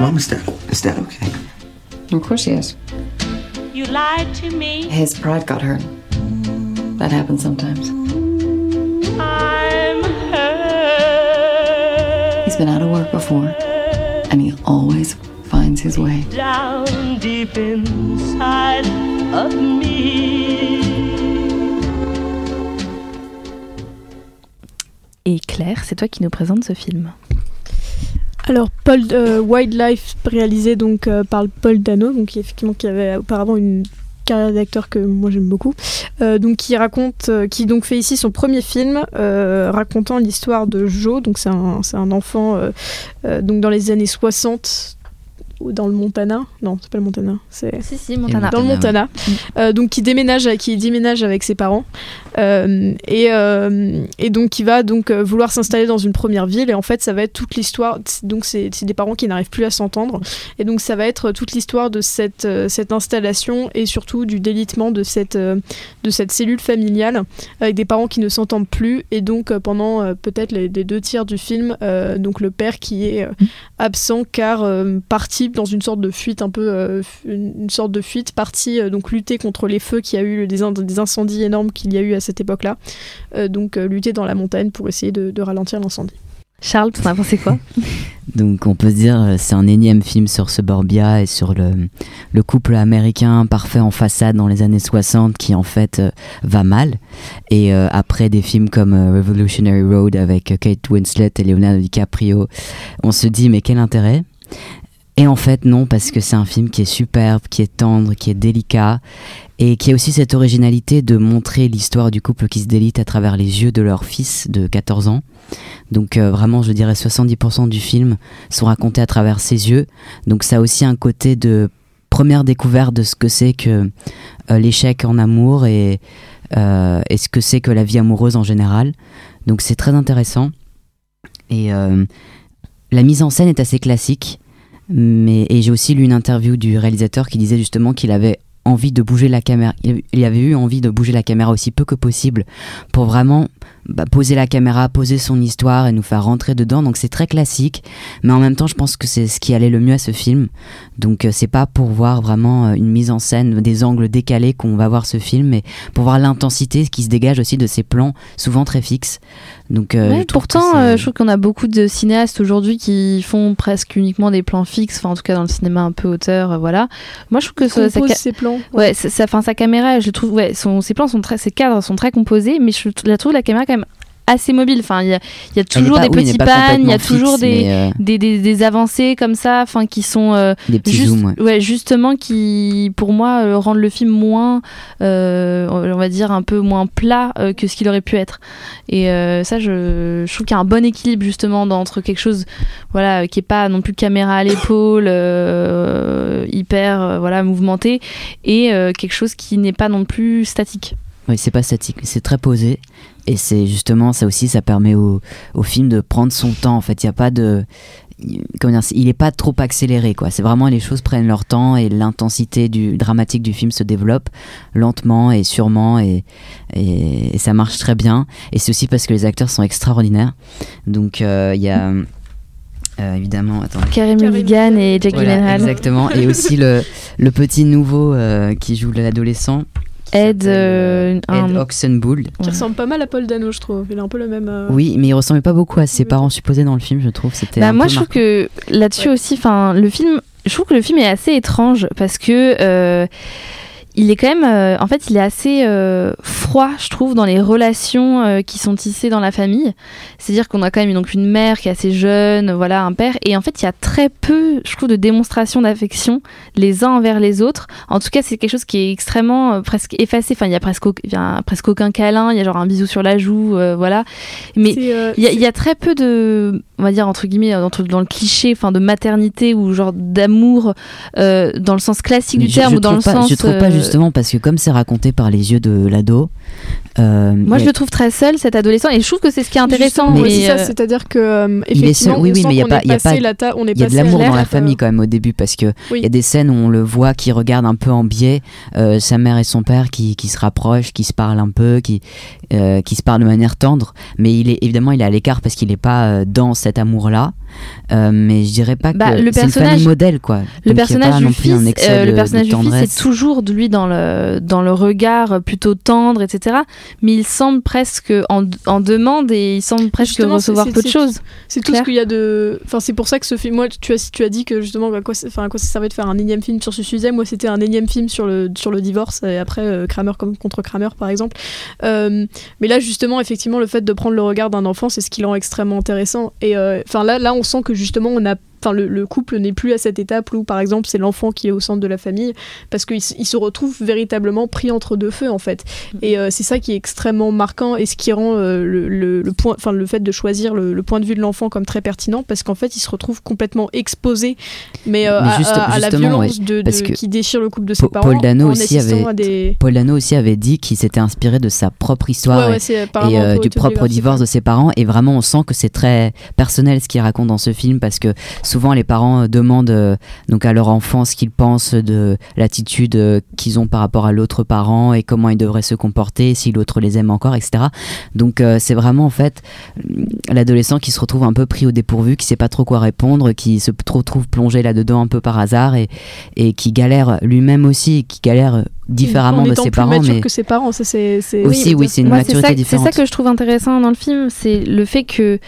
Speaker 9: Mom, is Dad, is Dad okay?
Speaker 10: Of course he is.
Speaker 11: You lied to me.
Speaker 10: His pride got hurt. That happens sometimes.
Speaker 11: I'm hurt.
Speaker 10: He's been out of work before, and he always finds his way.
Speaker 11: Down deep inside of me.
Speaker 3: Et Claire, c'est toi qui nous présente ce film.
Speaker 4: Alors, Paul euh, Wildlife, réalisé donc euh, par Paul Dano, donc qui, effectivement qui avait auparavant une carrière d'acteur que moi j'aime beaucoup, euh, donc qui raconte, euh, qui donc fait ici son premier film euh, racontant l'histoire de Joe, donc c'est un, c'est un enfant euh, euh, donc dans les années 60 ou dans le Montana, non c'est pas le Montana, c'est
Speaker 3: Si, si,
Speaker 5: Montana.
Speaker 4: dans le
Speaker 5: Montana,
Speaker 4: euh, donc qui déménage, qui déménage avec ses parents euh, et, euh, et donc qui va donc euh, vouloir s'installer dans une première ville et en fait ça va être toute l'histoire. Donc c'est des parents qui n'arrivent plus à s'entendre et donc ça va être toute l'histoire de cette cette installation et surtout du délitement de cette de cette cellule familiale avec des parents qui ne s'entendent plus et donc pendant peut-être les, deux tiers du film donc le père qui est absent car parti dans une sorte de fuite un peu une, sorte de fuite parti donc lutter contre les feux qu'il y a eu des, des incendies énormes qu'il y a eu à cette époque là donc euh, lutter dans la montagne pour essayer de, de ralentir l'incendie.
Speaker 3: Charles, t'en as pensé quoi
Speaker 7: Donc on peut se dire euh, c'est un énième film sur Suburbia et sur le, le couple américain parfait en façade dans les années 60 qui en fait euh, va mal. Et euh, après des films comme euh, Revolutionary Road avec euh, Kate Winslet et Leonardo DiCaprio, on se dit mais quel intérêt? Et en fait non parce que c'est un film qui est superbe, qui est tendre, qui est délicat et qui a aussi cette originalité de montrer l'histoire du couple qui se délite à travers les yeux de leur fils de 14 ans. Donc euh, vraiment, je dirais 70% du film sont racontés à travers ses yeux. Donc ça a aussi un côté de première découverte de ce que c'est que euh, l'échec en amour et, euh, et ce que c'est que la vie amoureuse en général. Donc c'est très intéressant. Et la mise en scène est assez classique. Mais, et j'ai aussi lu une interview du réalisateur qui disait justement qu'il avait envie de bouger la caméra. Il avait eu envie de bouger la caméra aussi peu que possible pour vraiment bah, poser la caméra, poser son histoire et nous faire rentrer dedans. Donc c'est très classique, mais en même temps, je pense que c'est ce qui allait le mieux à ce film. Donc euh, c'est pas pour voir vraiment euh, une mise en scène, des angles décalés qu'on va voir ce film, mais pour voir l'intensité qui se dégage aussi de ces plans souvent très fixes. Donc euh,
Speaker 3: Ouais,
Speaker 7: je trouve que
Speaker 3: pourtant, euh, je trouve qu'on a beaucoup de cinéastes aujourd'hui qui font presque uniquement des plans fixes, enfin en tout cas dans le cinéma un peu auteur, euh, voilà. Moi, je trouve que ça, ca-
Speaker 4: ses plans
Speaker 3: ouais, ça, ça- enfin, sa caméra, je trouve, ouais, son, ses plans sont très, ses cadres sont très composés, mais je la trouve la caméra quand même assez mobile. Enfin, il y a, y
Speaker 7: n'est
Speaker 3: toujours
Speaker 7: pas-
Speaker 3: des
Speaker 7: oui, n'est
Speaker 3: petits pannes, il y a toujours
Speaker 7: fixe,
Speaker 3: des,
Speaker 7: mais, euh,
Speaker 3: des, des, des avancées comme ça, enfin qui sont euh,
Speaker 7: Des petits
Speaker 3: juste-
Speaker 7: zooms, ouais.
Speaker 3: justement qui, pour moi, euh, rendent le film moins, on va dire un peu moins plat que ce qu'il aurait pu être. Et ça, je, je trouve qu'il y a un bon équilibre justement entre quelque chose, voilà, qui est pas non plus caméra à l'épaule, hyper, voilà, mouvementé, et quelque chose qui n'est pas non plus statique.
Speaker 7: Oui, c'est pas statique, c'est très posé. Et c'est justement, ça aussi, ça permet au, au film de prendre son temps. En fait, il n'y a pas de. Comment dire, il n'est pas trop accéléré, quoi. C'est vraiment les choses prennent leur temps et l'intensité du dramatique du film se développe lentement et sûrement et, et, et ça marche très bien. Et c'est aussi parce que les acteurs sont extraordinaires. Donc euh, il y a euh, évidemment, attends.
Speaker 3: Carey Mulligan et Jake
Speaker 7: Voilà,
Speaker 3: Gyllenhaal.
Speaker 7: exactement. Et aussi le, le petit nouveau euh, qui joue l'adolescent.
Speaker 3: Ed, euh,
Speaker 7: Ed
Speaker 3: un-
Speaker 7: Oxenbould.
Speaker 4: qui ressemble pas mal à Paul Dano je trouve. Il a un peu le même euh,
Speaker 7: Oui, mais il ressemblait pas beaucoup à ses parents supposés dans le film, je trouve. C'était
Speaker 3: Bah, moi, je trouve que là-dessus aussi, enfin, le film je trouve que le film est assez étrange parce que euh, il est quand même, euh, en fait, il est assez euh, froid, je trouve, dans les relations euh, qui sont tissées dans la famille. C'est-à-dire qu'on a quand même donc une mère qui est assez jeune, voilà, un père, et en fait, il y a très peu, je trouve, de démonstration d'affection les uns envers les autres. En tout cas, c'est quelque chose qui est extrêmement euh, presque effacé. Enfin, il y a presque, au- il y a presque aucun câlin. Il y a genre un bisou sur la joue, euh, voilà. Mais
Speaker 4: euh,
Speaker 3: il y, a- il y a très peu de, on va dire entre guillemets, entre- dans le cliché, enfin, de maternité ou genre d'amour euh, dans le sens classique
Speaker 7: Mais
Speaker 3: du
Speaker 7: je-
Speaker 3: terme
Speaker 7: je
Speaker 3: ou dans le
Speaker 7: pas-
Speaker 3: sens.
Speaker 7: Je trouve pas
Speaker 3: euh,
Speaker 7: justement parce que comme c'est raconté par les yeux de l'ado. euh,
Speaker 3: Moi, je
Speaker 7: a-
Speaker 3: le trouve très seul, cet adolescent, et je trouve que c'est ce qui est intéressant. Mais, euh,
Speaker 4: c'est-à-dire que euh,
Speaker 7: Il est seul- oui,
Speaker 4: on
Speaker 7: oui, mais il y a pas-
Speaker 4: est
Speaker 7: il y a
Speaker 4: passé
Speaker 7: pas-
Speaker 4: la ta- on est
Speaker 7: Il y a de l'amour dans la famille
Speaker 4: euh,
Speaker 7: quand même au début parce que il
Speaker 4: Oui.
Speaker 7: y a des scènes où on le voit qui regarde un peu en biais euh, sa mère et son père qui, qui se rapprochent, qui se parlent un peu, qui euh, qui se parlent de manière tendre, mais il est évidemment il est à l'écart parce qu'il n'est pas dans cet amour là. mais je dirais pas
Speaker 3: Bah,
Speaker 7: que
Speaker 3: le personnage-
Speaker 7: modèle quoi.
Speaker 3: Le
Speaker 7: Donc, il y a
Speaker 3: personnage du fils, euh,
Speaker 7: de-
Speaker 3: le personnage
Speaker 7: de
Speaker 3: du fils est toujours de lui dans le dans le regard plutôt tendre, etc. Mais il semble presque en, en demande et il semble presque
Speaker 4: Justement,
Speaker 3: recevoir peu de
Speaker 4: c'est-
Speaker 3: choses.
Speaker 4: C'est tout ce qu'il y a de. Enfin, c'est pour ça que ce film. Moi, tu as, tu as dit que justement, à quoi, ça- enfin, à quoi ça servait de faire un énième film sur ce sujet. Moi, c'était un énième film sur le, sur le divorce. Et après, euh, Kramer comme, contre Kramer, par exemple. Euh, mais là, justement, effectivement, le fait de prendre le regard d'un enfant, c'est ce qui le rend extrêmement intéressant. Et euh, enfin, là, là, on sent que justement, on a. Enfin, le, le couple n'est plus à cette étape où, par exemple, c'est l'enfant qui est au centre de la famille, parce qu'il se retrouve véritablement pris entre deux feux, en fait. Et euh, c'est ça qui est extrêmement marquant et ce qui rend euh, le, le- le point, enfin le fait de choisir le, le point de vue de l'enfant comme très pertinent, parce qu'en fait, il se retrouve complètement exposé, mais, euh,
Speaker 7: Mais
Speaker 4: à,
Speaker 7: juste-
Speaker 4: à- à la violence
Speaker 7: ouais,
Speaker 4: de,
Speaker 7: parce
Speaker 4: de-
Speaker 7: que
Speaker 4: qui déchire le couple de ses
Speaker 7: Pa-
Speaker 4: parents.
Speaker 7: Paul Dano
Speaker 4: en
Speaker 7: aussi avait
Speaker 4: à des...
Speaker 7: Paul Dano aussi avait dit qu'il s'était inspiré de sa propre histoire
Speaker 4: Ouais, ouais,
Speaker 7: et- et, euh, du propre divorce de ses parents et vraiment on sent que c'est très personnel ce qu'il raconte dans ce film parce que souvent les parents euh, demandent euh, donc à leur enfant ce qu'ils pensent de l'attitude euh, qu'ils ont par rapport à l'autre parent et comment ils devraient se comporter si l'autre les aime encore etc donc c'est vraiment en fait l'adolescent qui se retrouve un peu pris au dépourvu qui sait pas trop quoi répondre qui se tr- retrouve plongé là-dedans un peu par hasard et qui galère lui-même aussi qui galère différemment
Speaker 4: en
Speaker 7: de ses
Speaker 4: plus
Speaker 7: parents mais
Speaker 4: que ses parents, ça c'est. c'est-
Speaker 7: Aussi, oui, c'est une maturité
Speaker 3: ça, C'est
Speaker 7: différente.
Speaker 3: ça que je trouve intéressant dans le film, c'est le fait que,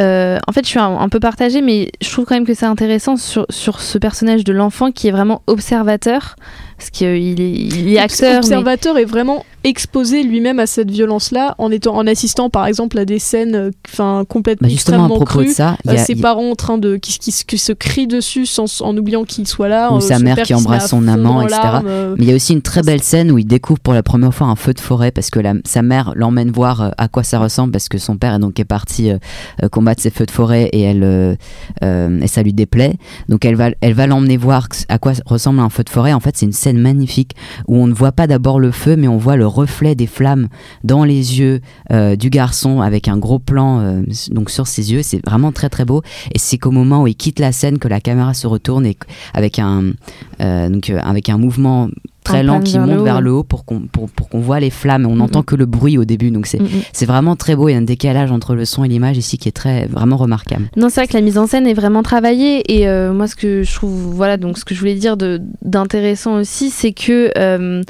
Speaker 3: euh, en fait, je suis un, un peu partagée, mais je trouve quand même que c'est intéressant sur, sur ce personnage de l'enfant qui est vraiment observateur, parce qu'il est, il est acteur. mais-
Speaker 4: L'observateur est vraiment exposé lui-même à cette violence-là en étant en assistant par exemple à des scènes euh, enfin complètement
Speaker 7: Bah, justement, à propos de ça, il y
Speaker 4: euh,
Speaker 7: a-
Speaker 4: ses
Speaker 7: y a-
Speaker 4: parents en train de qui, qui- qui se crient dessus sans, en oubliant qu'il soit là
Speaker 7: ou
Speaker 4: euh,
Speaker 7: sa mère qui embrasse son amant, etc.
Speaker 4: larmes, euh,
Speaker 7: Mais il y a aussi une très belle scène où il découvre pour la première fois un feu de forêt parce que la- sa mère l'emmène voir euh, à quoi ça ressemble parce que son père est donc est parti euh, euh, combattre ces feux de forêt et elle euh, euh, et ça lui déplaît. Donc elle va elle va l'emmener voir à quoi ressemble un feu de forêt. En fait, c'est une scène magnifique où on ne voit pas d'abord le feu, mais on voit le reflet des flammes dans les yeux euh, du garçon avec un gros plan euh, donc sur ses yeux. C'est vraiment très très beau. Et c'est qu'au moment où il quitte la scène que la caméra se retourne et avec un euh, avec un mouvement très lent qui monte vers le haut pour qu'on pour, pour qu'on voit les flammes. On n'entend que le bruit au début, donc c'est c'est vraiment très beau. Il y a un décalage entre le son et l'image ici qui est très vraiment remarquable.
Speaker 3: Non, c'est vrai que la mise en scène est vraiment travaillée et euh, moi ce que je trouve voilà donc ce que je voulais dire d'intéressant aussi c'est que euh,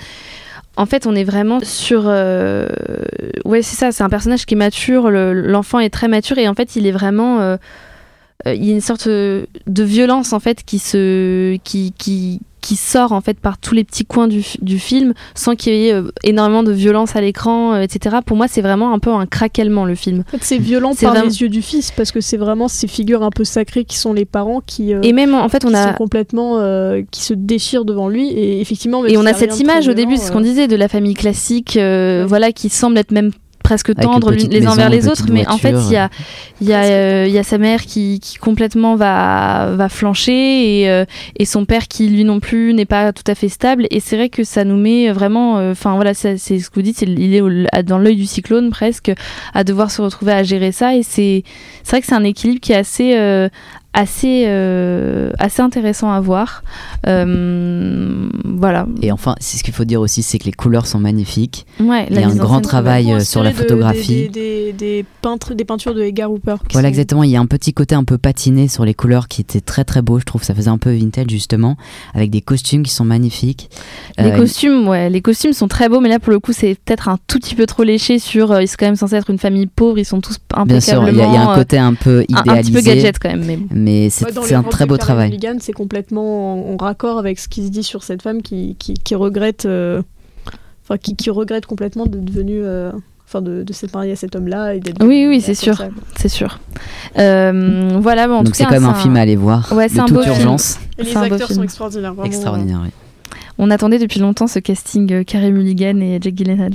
Speaker 3: en fait, on est vraiment sur. euh, Ouais, c'est ça, c'est un personnage qui est mature, le- l'enfant est très mature et en fait, il est vraiment. euh, Il y a une sorte de violence en fait qui se. qui, qui, qui sort en fait par tous les petits coins du, du film sans qu'il y ait euh, énormément de violence à l'écran, euh, etc. Pour moi, c'est vraiment un peu un craquellement le film.
Speaker 4: En fait, c'est violent par
Speaker 3: vraiment-
Speaker 4: les yeux du fils parce que c'est vraiment ces figures un peu sacrées qui sont les parents qui euh,
Speaker 3: Et même en fait, on a
Speaker 4: complètement qui se déchirent devant lui et effectivement
Speaker 3: Et on a cette image au début, c'est ce qu'on disait, de la famille classique, voilà, qui semble être même presque
Speaker 7: une
Speaker 3: tendre
Speaker 7: petite
Speaker 3: les uns vers les autres, mais en fait, il y a, il y, a, euh, il y a sa mère qui, qui complètement va, va flancher et, euh, et son père qui, lui non plus, n'est pas tout à fait stable. Et c'est vrai que ça nous met vraiment, euh, enfin voilà, c'est ce que vous dites, c'est- il est au- dans l'œil du cyclone presque, à devoir se retrouver à gérer ça. Et c'est c'est vrai que c'est un équilibre qui est assez, euh, assez, euh, assez intéressant à voir. Euh, voilà.
Speaker 7: Et enfin, c'est ce qu'il faut dire aussi, c'est que les couleurs sont magnifiques.
Speaker 3: Ouais,
Speaker 7: Il y a un grand travail euh, sur la
Speaker 4: Inspiré de-
Speaker 7: photographie.
Speaker 4: Des, des, des peintres, des peintures de Edgar Hooper.
Speaker 7: Voilà,
Speaker 4: sont-
Speaker 7: exactement. Il y a un petit côté un peu patiné sur les couleurs qui était très très beau, je trouve. Ça faisait un peu vintage, justement, avec des costumes qui sont magnifiques.
Speaker 3: Les
Speaker 7: Euh,
Speaker 3: costumes, ouais, les costumes sont très beaux, mais là pour le coup c'est peut-être un tout petit peu trop léché sur. euh, ils sont quand même censés être une famille pauvre, ils sont tous
Speaker 7: Bien sûr,
Speaker 3: impeccablement.
Speaker 7: il y, a- il y a un côté un peu
Speaker 3: un-
Speaker 7: idéalisé.
Speaker 3: un petit peu gadget quand même, mais.
Speaker 7: Mais c'est
Speaker 4: Ouais,
Speaker 7: un très beau travail.
Speaker 4: Mulligan, c'est complètement en, en raccord avec ce qui se dit sur cette femme qui, qui, qui regrette, euh, enfin qui, qui regrette complètement d'être devenue, euh, enfin de, de s'être mariée à cet homme-là et d'être.
Speaker 3: Oui, oui, c'est sûr, c'est sûr. Euh, voilà, bon, en
Speaker 7: Donc
Speaker 3: tout
Speaker 7: c'est quand même un film à aller voir.
Speaker 3: Ouais,
Speaker 7: de
Speaker 3: c'est un
Speaker 7: toute
Speaker 3: beau film.
Speaker 7: urgence.
Speaker 4: Et les acteurs
Speaker 3: film.
Speaker 4: sont extraordinaires, vraiment.
Speaker 7: Extraordinaire, oui.
Speaker 3: On attendait depuis longtemps ce casting euh, Carey Mulligan et Jake Gyllenhaal.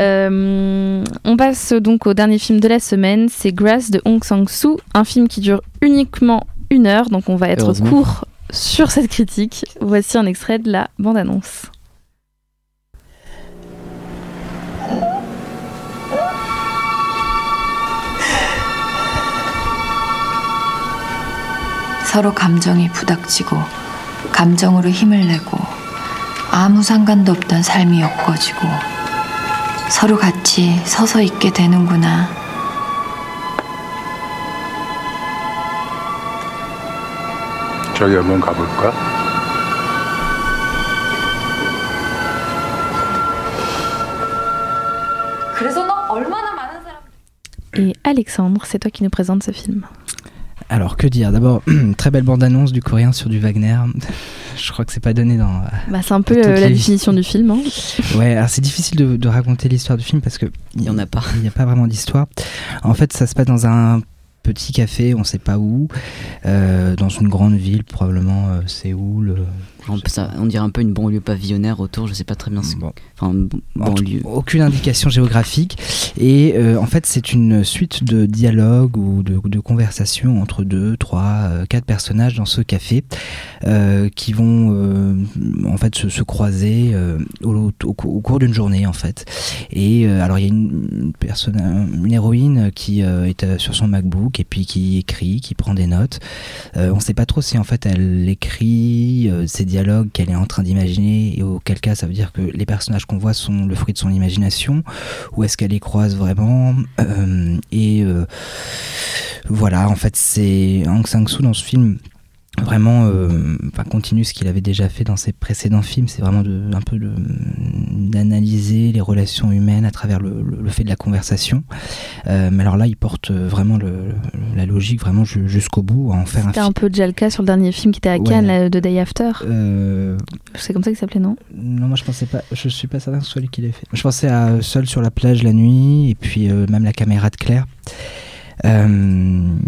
Speaker 3: Euh, on passe donc au dernier film de la semaine, c'est Grass de Hong Sang-soo, un film qui dure uniquement une heure, donc on va être
Speaker 7: Heureusement.
Speaker 3: court sur cette critique. Voici un extrait de la bande-annonce.
Speaker 10: 서로 감정이 부닥치고 감정으로 힘을 내고 아무 상관도 없던 삶이 엮어지고 서로 같이 서서 있게 되는구나.
Speaker 12: 저기 한번 가볼까?
Speaker 6: 그래서 너 얼마나 많은 사람
Speaker 3: Et Alexandre, c'est toi qui nous présente ce film.
Speaker 5: Alors, que dire D'abord, très belle bande-annonce du coréen sur du Wagner. Je crois que c'est pas donné dans.
Speaker 3: Bah, c'est un peu euh, la définition du film. hein.
Speaker 5: Ouais, alors c'est difficile de, de raconter l'histoire du film parce que
Speaker 7: Il y en a pas.
Speaker 5: Il n'y a pas vraiment d'histoire. En fait, ça se passe dans un petit café, on sait pas où, euh, dans une grande ville, probablement euh, Séoul.
Speaker 7: On, ça- on dirait un peu une banlieue pavillonnaire autour, je sais pas très bien ce
Speaker 5: Bon.
Speaker 7: Enfin,
Speaker 5: tout-
Speaker 7: banlieue.
Speaker 5: aucune indication géographique. Et euh, en fait, c'est une suite de dialogues ou de, de conversations entre deux, trois, euh, quatre personnages dans ce café euh, qui vont euh, en fait se, se croiser au, au- au cours d'une journée en fait. Et alors il y a une, une personne, une héroïne qui est sur son MacBook et puis qui écrit, qui prend des notes. On ne sait pas trop si en fait elle écrit euh, ces qu'elle est en train d'imaginer et auquel cas ça veut dire que les personnages qu'on voit sont le fruit de son imagination ou est-ce qu'elle les croise vraiment Euh, et euh, voilà en fait c'est Hang Sang-soo dans ce film vraiment euh, enfin, continue ce qu'il avait déjà fait dans ses précédents films c'est vraiment de, un peu de- d'analyser les relations humaines à travers le, le- le fait de la conversation Euh, mais alors là il porte vraiment le- la logique vraiment ju- jusqu'au bout à en faire un
Speaker 3: C'était un peu déjà le cas sur le dernier film qui était à
Speaker 5: Ouais.
Speaker 3: Cannes, là, de Day After.
Speaker 5: Euh,
Speaker 3: C'est comme ça qu'il s'appelait, non?
Speaker 5: Non, moi je pensais pas, je suis pas certain que ce soit lui qui l'ait fait. Je pensais à Seul sur la plage la nuit et puis euh, même la caméra de Claire. Euh,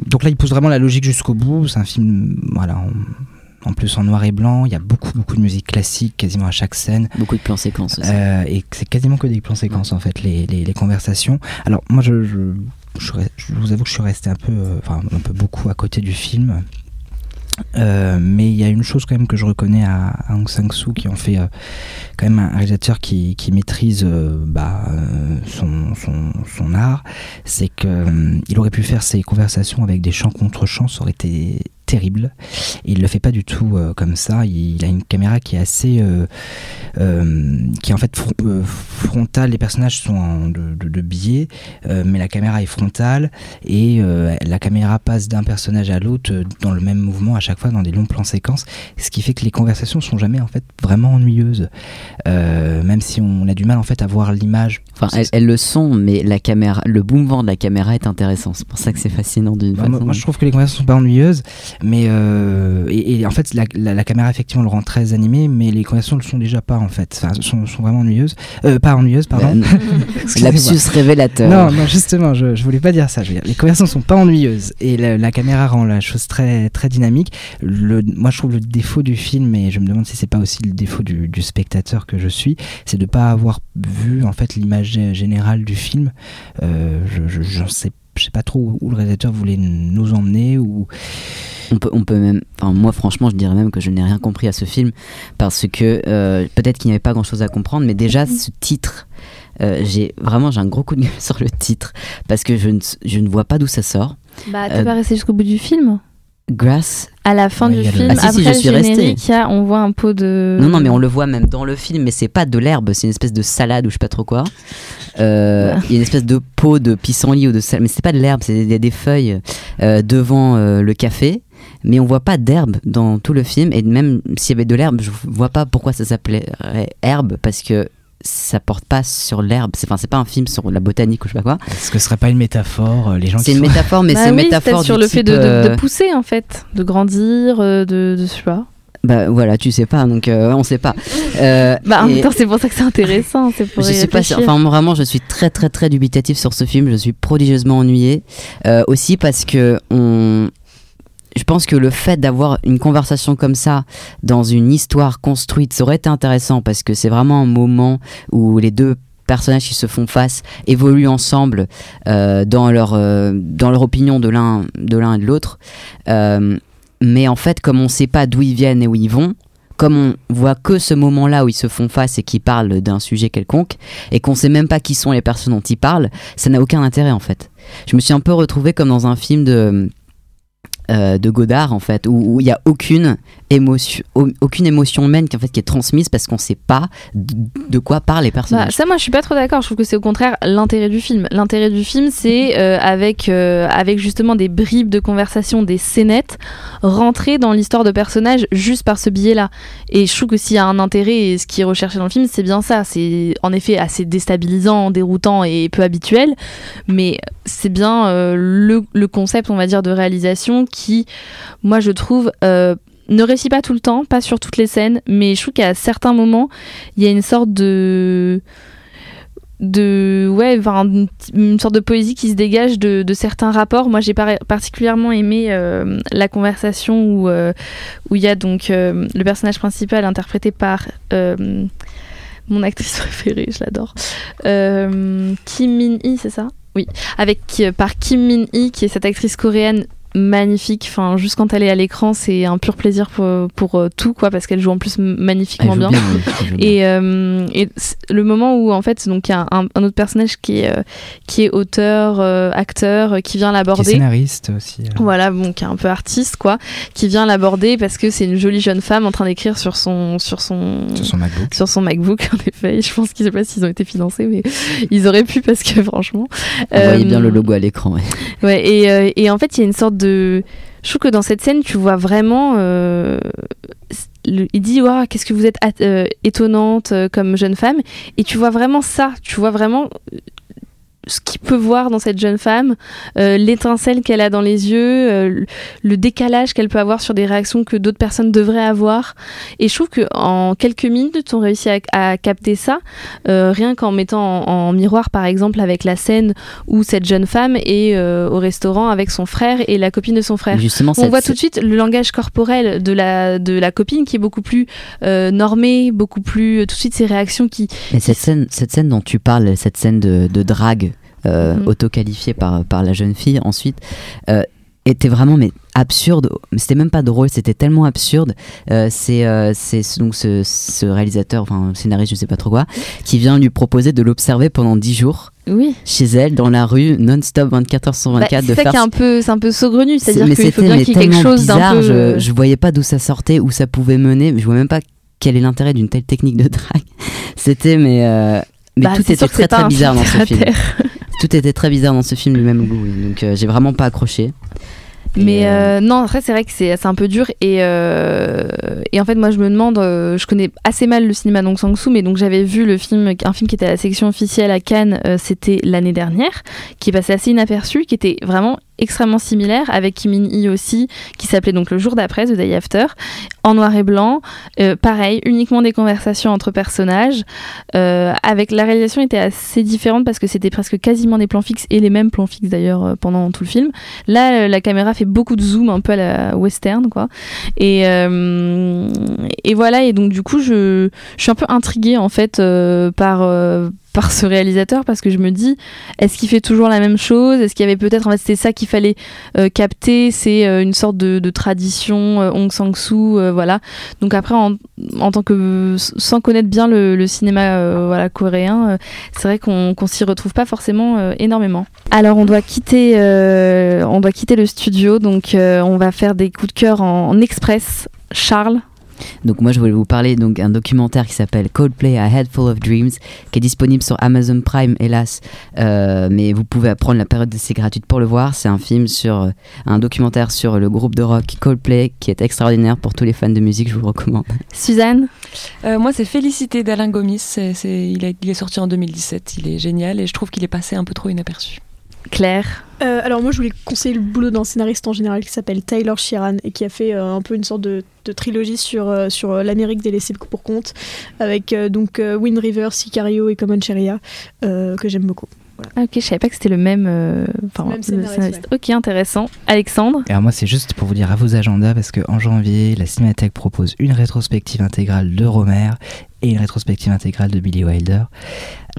Speaker 5: donc là, il pousse vraiment la logique jusqu'au bout. C'est un film, voilà, en, plus en noir et blanc. Il y a beaucoup, beaucoup de musique classique quasiment à chaque scène.
Speaker 7: Beaucoup de plans séquences aussi.
Speaker 5: Euh, et c'est quasiment que des plans séquences en fait, les, les, les conversations. Alors moi, je, je, je, vous avoue que je suis resté un peu, euh, enfin un peu beaucoup à côté du film. Euh, mais il y a une chose quand même que je reconnais à, à Aung San Suu qui en fait euh, quand même un réalisateur qui, qui maîtrise euh, bah, son, son, son art, c'est que euh, il aurait pu faire ses conversations avec des chants contre chants, ça aurait été terrible. Il le fait pas du tout euh, comme ça. Il, il a une caméra qui est assez, euh, euh, qui est en fait fron- frontale. Les personnages sont en- de, de, de biais, mais la caméra est frontale et la caméra passe d'un personnage à l'autre dans le même mouvement à chaque fois dans des longs plans séquences, ce qui fait que les conversations sont jamais en fait vraiment ennuyeuses, même si on a du mal en fait à voir l'image.
Speaker 7: Enfin, elles, elles le sont, mais la caméra, le boom-vent de la caméra est intéressant. C'est pour ça que c'est fascinant d'une
Speaker 5: Bah,
Speaker 7: façon.
Speaker 5: moi, moi, je trouve que les conversations sont pas ennuyeuses, mais euh, et, et en fait la, la- la caméra effectivement le rend très animé, mais les conversations ne le sont déjà pas en fait, enfin, sont, sont vraiment ennuyeuses, euh, pas ennuyeuses pardon. Excusez-moi.
Speaker 7: Lapsus révélateur.
Speaker 5: Non, non, justement, je, je voulais pas dire ça. Je veux dire, les conversations sont pas ennuyeuses et la, la caméra rend la chose très, très dynamique. Le, moi, je trouve le défaut du film, et je me demande si c'est pas aussi le défaut du, du spectateur que je suis, c'est de pas avoir vu en fait l'image gé- générale du film. Euh, je, je, je sais, je sais pas trop où le réalisateur voulait nous emmener ou.
Speaker 7: On peut, on peut même. Enfin, moi, franchement, je dirais même que je n'ai rien compris à ce film parce que euh, peut-être qu'il n'y avait pas grand-chose à comprendre, mais déjà ce titre, euh, j'ai vraiment j'ai un gros coup de gueule sur le titre parce que je ne, je ne vois pas d'où ça sort.
Speaker 3: Bah, t'es
Speaker 7: Euh,
Speaker 3: pas resté jusqu'au bout du film
Speaker 7: Grass.
Speaker 3: À la fin
Speaker 5: Ouais,
Speaker 3: du
Speaker 5: le-
Speaker 3: film,
Speaker 7: Ah, si, si,
Speaker 3: après
Speaker 7: je suis
Speaker 3: le
Speaker 7: restée.
Speaker 3: générique, il y a- on voit un pot de.
Speaker 7: Non, non, mais on le voit même dans le film, mais c'est pas de l'herbe, c'est une espèce de salade ou je sais pas trop quoi. Euh, Il y a une espèce de pot de pissenlit ou de salade, mais c'est pas de l'herbe, c'est des, des feuilles euh, devant euh, le café. Mais on voit pas d'herbe dans tout le film, et même s'il y avait de l'herbe, je vois pas pourquoi ça s'appelait herbe, parce que ça porte pas sur l'herbe. C'est enfin, c'est pas un film sur la botanique ou je sais pas quoi.
Speaker 5: Est-ce que ce serait pas une métaphore euh, Les gens
Speaker 7: C'est une
Speaker 5: sont-
Speaker 7: métaphore, mais
Speaker 3: Bah
Speaker 7: c'est une
Speaker 3: oui,
Speaker 7: métaphore
Speaker 3: sur
Speaker 7: du
Speaker 3: le fait de, de- de pousser en fait, de grandir, euh, de, de je sais pas.
Speaker 7: Bah voilà, tu sais pas, donc euh, on sait pas. Euh,
Speaker 3: Bah en
Speaker 7: et-
Speaker 3: même temps, c'est pour ça que c'est intéressant, c'est pour
Speaker 7: je
Speaker 3: y
Speaker 7: suis pas. Enfin, vraiment, je suis très, très, très dubitatif sur ce film. Je suis prodigieusement ennuyé. Euh, aussi parce que on. Je pense que le fait d'avoir une conversation comme ça dans une histoire construite, ça aurait été intéressant parce que c'est vraiment un moment où les deux personnages qui se font face évoluent ensemble euh, dans leur euh, dans leur opinion de l'un de l'un et de l'autre. Euh, mais en fait, comme on sait pas d'où ils viennent et où ils vont, comme on voit que ce moment-là où ils se font face et qu'ils parlent d'un sujet quelconque, et qu'on sait même pas qui sont les personnes dont ils parlent, ça n'a aucun intérêt en fait. Je me suis un peu retrouvé comme dans un film de euh, de Godard en fait, où il y a aucune émotion, au- aucune émotion humaine qui en fait qui est transmise parce qu'on sait pas de, quoi parlent les
Speaker 3: Bah,
Speaker 7: personnages.
Speaker 3: ça, moi, je suis pas trop d'accord. Je trouve que c'est au contraire l'intérêt du film. L'intérêt du film, c'est euh, avec, euh, avec justement des bribes de conversation, des scénettes, rentrer dans l'histoire de personnages juste par ce biais-là. Et je trouve que s'il y a un intérêt, et ce qui est recherché dans le film, c'est bien ça. C'est en effet assez déstabilisant, déroutant et peu habituel, mais c'est bien le, le concept, on va dire, de réalisation qui, moi, je trouve. euh, ne réussit pas tout le temps, pas sur toutes les scènes, mais je trouve qu'à certains moments, il y a une sorte de de ouais une, sorte de poésie qui se dégage de, certains rapports moi j'ai par- particulièrement aimé euh, la conversation où euh, où il y a donc le personnage principal interprété par mon actrice préférée je l'adore Kim Min Hee c'est ça? Oui avec par Kim Min Hee qui est cette actrice coréenne magnifique enfin juste quand elle est à l'écran c'est un pur plaisir pour, pour euh, tout quoi parce qu'elle joue en plus magnifiquement bien, et, euh, et le moment où en fait donc il y a un, un autre personnage qui est euh, qui est auteur acteur qui vient
Speaker 5: qui est
Speaker 3: l'aborder
Speaker 5: scénariste aussi.
Speaker 3: voilà bon qui est un peu artiste quoi qui vient l'aborder parce que c'est une jolie jeune femme en train d'écrire sur son sur son
Speaker 5: Sur son MacBook.
Speaker 3: sur son MacBook en effet je pense qu'ils sais pas s'ils ont été financés mais ils auraient pu parce que franchement
Speaker 7: On voyait bien le logo à l'écran. ouais.
Speaker 3: Ouais, et, et en fait, il y a une sorte de. Je trouve que dans cette scène, tu vois vraiment. euh, il dit Qu'est-ce que vous êtes euh, étonnante euh, comme jeune femme. Et tu vois vraiment ça. Tu vois vraiment ce qu'il peut voir dans cette jeune femme, euh, l'étincelle qu'elle a dans les yeux, euh, le- décalage qu'elle peut avoir sur des réactions que d'autres personnes devraient avoir. Et je trouve qu'en quelques minutes, on réussit à, à capter ça, euh, rien qu'en mettant en, en miroir, par exemple, avec la scène où cette jeune femme est au restaurant avec son frère et la copine de son frère.
Speaker 7: Justement,
Speaker 3: On voit tout de suite le langage corporel de la, de la copine qui est beaucoup plus normé, beaucoup plus. tout de suite ses réactions qui.
Speaker 7: Mais cette scène, cette scène dont tu parles, cette scène de, de drague euh,
Speaker 3: Mhm.
Speaker 7: auto-qualifiée par, par la jeune fille ensuite, euh, était vraiment mais absurde. C'était même pas drôle, c'était tellement absurde. Euh, c'est euh, c'est ce- donc ce, ce réalisateur, enfin scénariste, je sais pas trop quoi, qui vient lui proposer de l'observer pendant 10 jours.
Speaker 3: Oui.
Speaker 7: Chez elle, dans la rue, non-stop, 24 heures sur
Speaker 3: Bah,
Speaker 7: 24, de
Speaker 3: c'est ça
Speaker 7: faire
Speaker 3: qui est un peu, c'est un peu saugrenu, c'est-à-dire qu'il faut bien qu'il y ait quelque chose d'un
Speaker 7: bizarre,
Speaker 3: peu.
Speaker 7: je, je voyais pas d'où ça sortait, où ça pouvait mener, je vois même pas quel est l'intérêt d'une telle technique de drague. C'était mais euh, mais
Speaker 3: Bah,
Speaker 7: tout était très très bizarre dans ce film. Tout était très bizarre dans ce film du même goût, donc euh, j'ai vraiment pas accroché.
Speaker 3: Mais
Speaker 7: euh,
Speaker 3: euh, non, après c'est vrai que c'est un peu dur et, euh, et en fait moi je me demande, euh, je connais assez mal le cinéma Dong Sang-soo, mais donc j'avais vu le film, un film qui était à la section officielle à Cannes, c'était l'année dernière, qui est passé assez inaperçu, qui était vraiment extrêmement similaire avec Kim Min Hee aussi, qui s'appelait donc le jour d'après, The Day After, en noir et blanc, Euh, pareil, uniquement des conversations entre personnages, euh, avec la réalisation était assez différente parce que c'était presque quasiment des plans fixes et les mêmes plans fixes d'ailleurs euh, pendant tout le film. Là, la caméra fait beaucoup de zoom, un peu à la western, quoi. Et, et voilà, et donc du coup, je, je suis un peu intriguée en fait par, par ce réalisateur parce que je me dis, est-ce qu'il fait toujours la même chose? Est-ce qu'il y avait peut-être, en fait, c'était ça qu'il fallait euh, capter, c'est euh, une sorte de, tradition euh, Hong Sang-soo, euh, voilà. Donc après, en, tant que, sans connaître bien le, cinéma voilà, coréen, c'est vrai qu'on s'y retrouve pas forcément énormément. Alors on doit quitter, on doit quitter le studio, donc on va faire des coups de cœur en express. Charles,
Speaker 7: Donc moi je voulais vous parler donc d'un documentaire qui s'appelle Coldplay A Head Full of Dreams qui est disponible sur Amazon Prime hélas Euh, mais vous pouvez prendre la période d'essai gratuite pour le voir c'est un film sur euh, un documentaire sur le groupe de rock Coldplay qui est extraordinaire pour tous les fans de musique je vous le recommande
Speaker 3: Suzanne
Speaker 6: Euh, moi, c'est Félicité d'Alain Gomis. C'est- c'est- il, a- il est sorti en 2017. Il est génial et je trouve qu'il est passé un peu trop inaperçu.
Speaker 3: Claire
Speaker 4: Euh, alors moi je voulais conseiller le boulot d'un scénariste en général qui s'appelle Taylor Sheeran et qui a fait euh, un peu une sorte de, de trilogie sur, euh, sur euh, l'Amérique délaissée pour compte avec euh, donc euh, Wind River, Sicario et Comancheria euh, que j'aime beaucoup.
Speaker 3: Ah, ok, je savais pas que c'était le même, euh, enfin,
Speaker 4: Même
Speaker 3: le
Speaker 4: scénariste,
Speaker 3: Ok, intéressant. Alexandre
Speaker 5: Et alors moi c'est juste pour vous dire à vos agendas parce qu'en janvier la Cinémathèque propose une rétrospective intégrale de Romer et une rétrospective intégrale de Billy Wilder.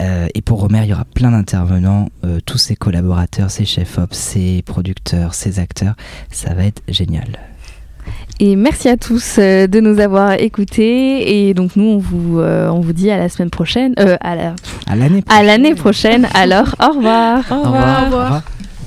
Speaker 5: Euh, et pour Romer il y aura plein d'intervenants, euh, tous ses collaborateurs, ses chefs-op, ses producteurs, ses acteurs. Ça va être génial.
Speaker 3: Et merci à tous euh, de nous avoir écoutés. Et donc nous, on vous, euh, on vous dit à la semaine prochaine, euh, à la-
Speaker 5: À l'année
Speaker 3: à l'année prochaine. Alors, au revoir.
Speaker 6: Au
Speaker 5: Au
Speaker 6: revoir.
Speaker 5: revoir. Au revoir.